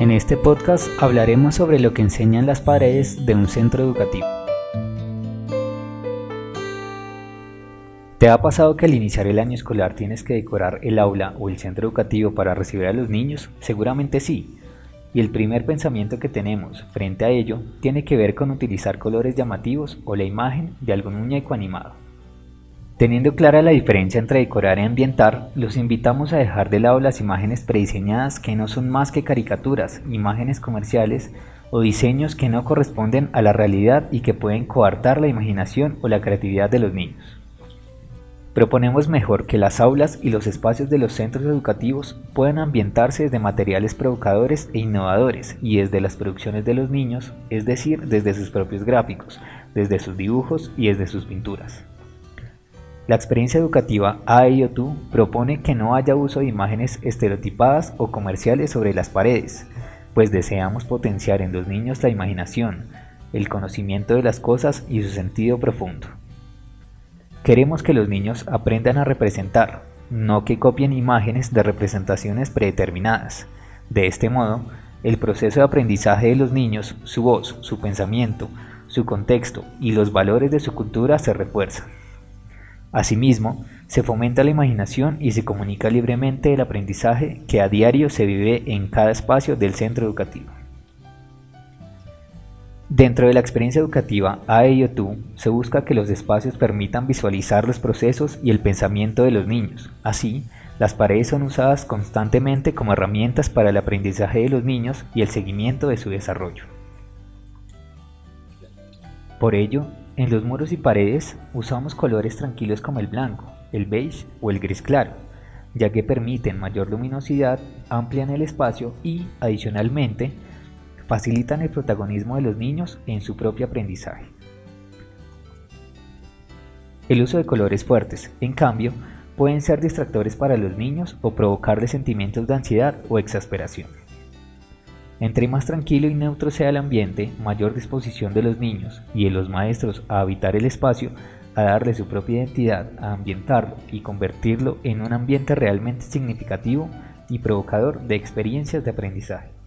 En este podcast hablaremos sobre lo que enseñan las paredes de un centro educativo. ¿Te ha pasado que al iniciar el año escolar tienes que decorar el aula o el centro educativo para recibir a los niños? Seguramente sí. Y el primer pensamiento que tenemos frente a ello tiene que ver con utilizar colores llamativos o la imagen de algún muñeco animado. Teniendo clara la diferencia entre decorar y ambientar, los invitamos a dejar de lado las imágenes prediseñadas que no son más que caricaturas, imágenes comerciales o diseños que no corresponden a la realidad y que pueden coartar la imaginación o la creatividad de los niños. Proponemos mejor que las aulas y los espacios de los centros educativos puedan ambientarse desde materiales provocadores e innovadores y desde las producciones de los niños, es decir, desde sus propios gráficos, desde sus dibujos y desde sus pinturas. La experiencia educativa AIOTU propone que no haya uso de imágenes estereotipadas o comerciales sobre las paredes, pues deseamos potenciar en los niños la imaginación, el conocimiento de las cosas y su sentido profundo. Queremos que los niños aprendan a representar, no que copien imágenes de representaciones predeterminadas. De este modo, el proceso de aprendizaje de los niños, su voz, su pensamiento, su contexto y los valores de su cultura se refuerzan. Asimismo, se fomenta la imaginación y se comunica libremente el aprendizaje que a diario se vive en cada espacio del centro educativo. Dentro de la experiencia educativa AEIOTU se busca que los espacios permitan visualizar los procesos y el pensamiento de los niños. Así, las paredes son usadas constantemente como herramientas para el aprendizaje de los niños y el seguimiento de su desarrollo. Por ello, en los muros y paredes usamos colores tranquilos como el blanco, el beige o el gris claro, ya que permiten mayor luminosidad, amplian el espacio y, adicionalmente, facilitan el protagonismo de los niños en su propio aprendizaje. El uso de colores fuertes, en cambio, pueden ser distractores para los niños o provocarles sentimientos de ansiedad o exasperación. Entre más tranquilo y neutro sea el ambiente, mayor disposición de los niños y de los maestros a habitar el espacio, a darle su propia identidad, a ambientarlo y convertirlo en un ambiente realmente significativo y provocador de experiencias de aprendizaje.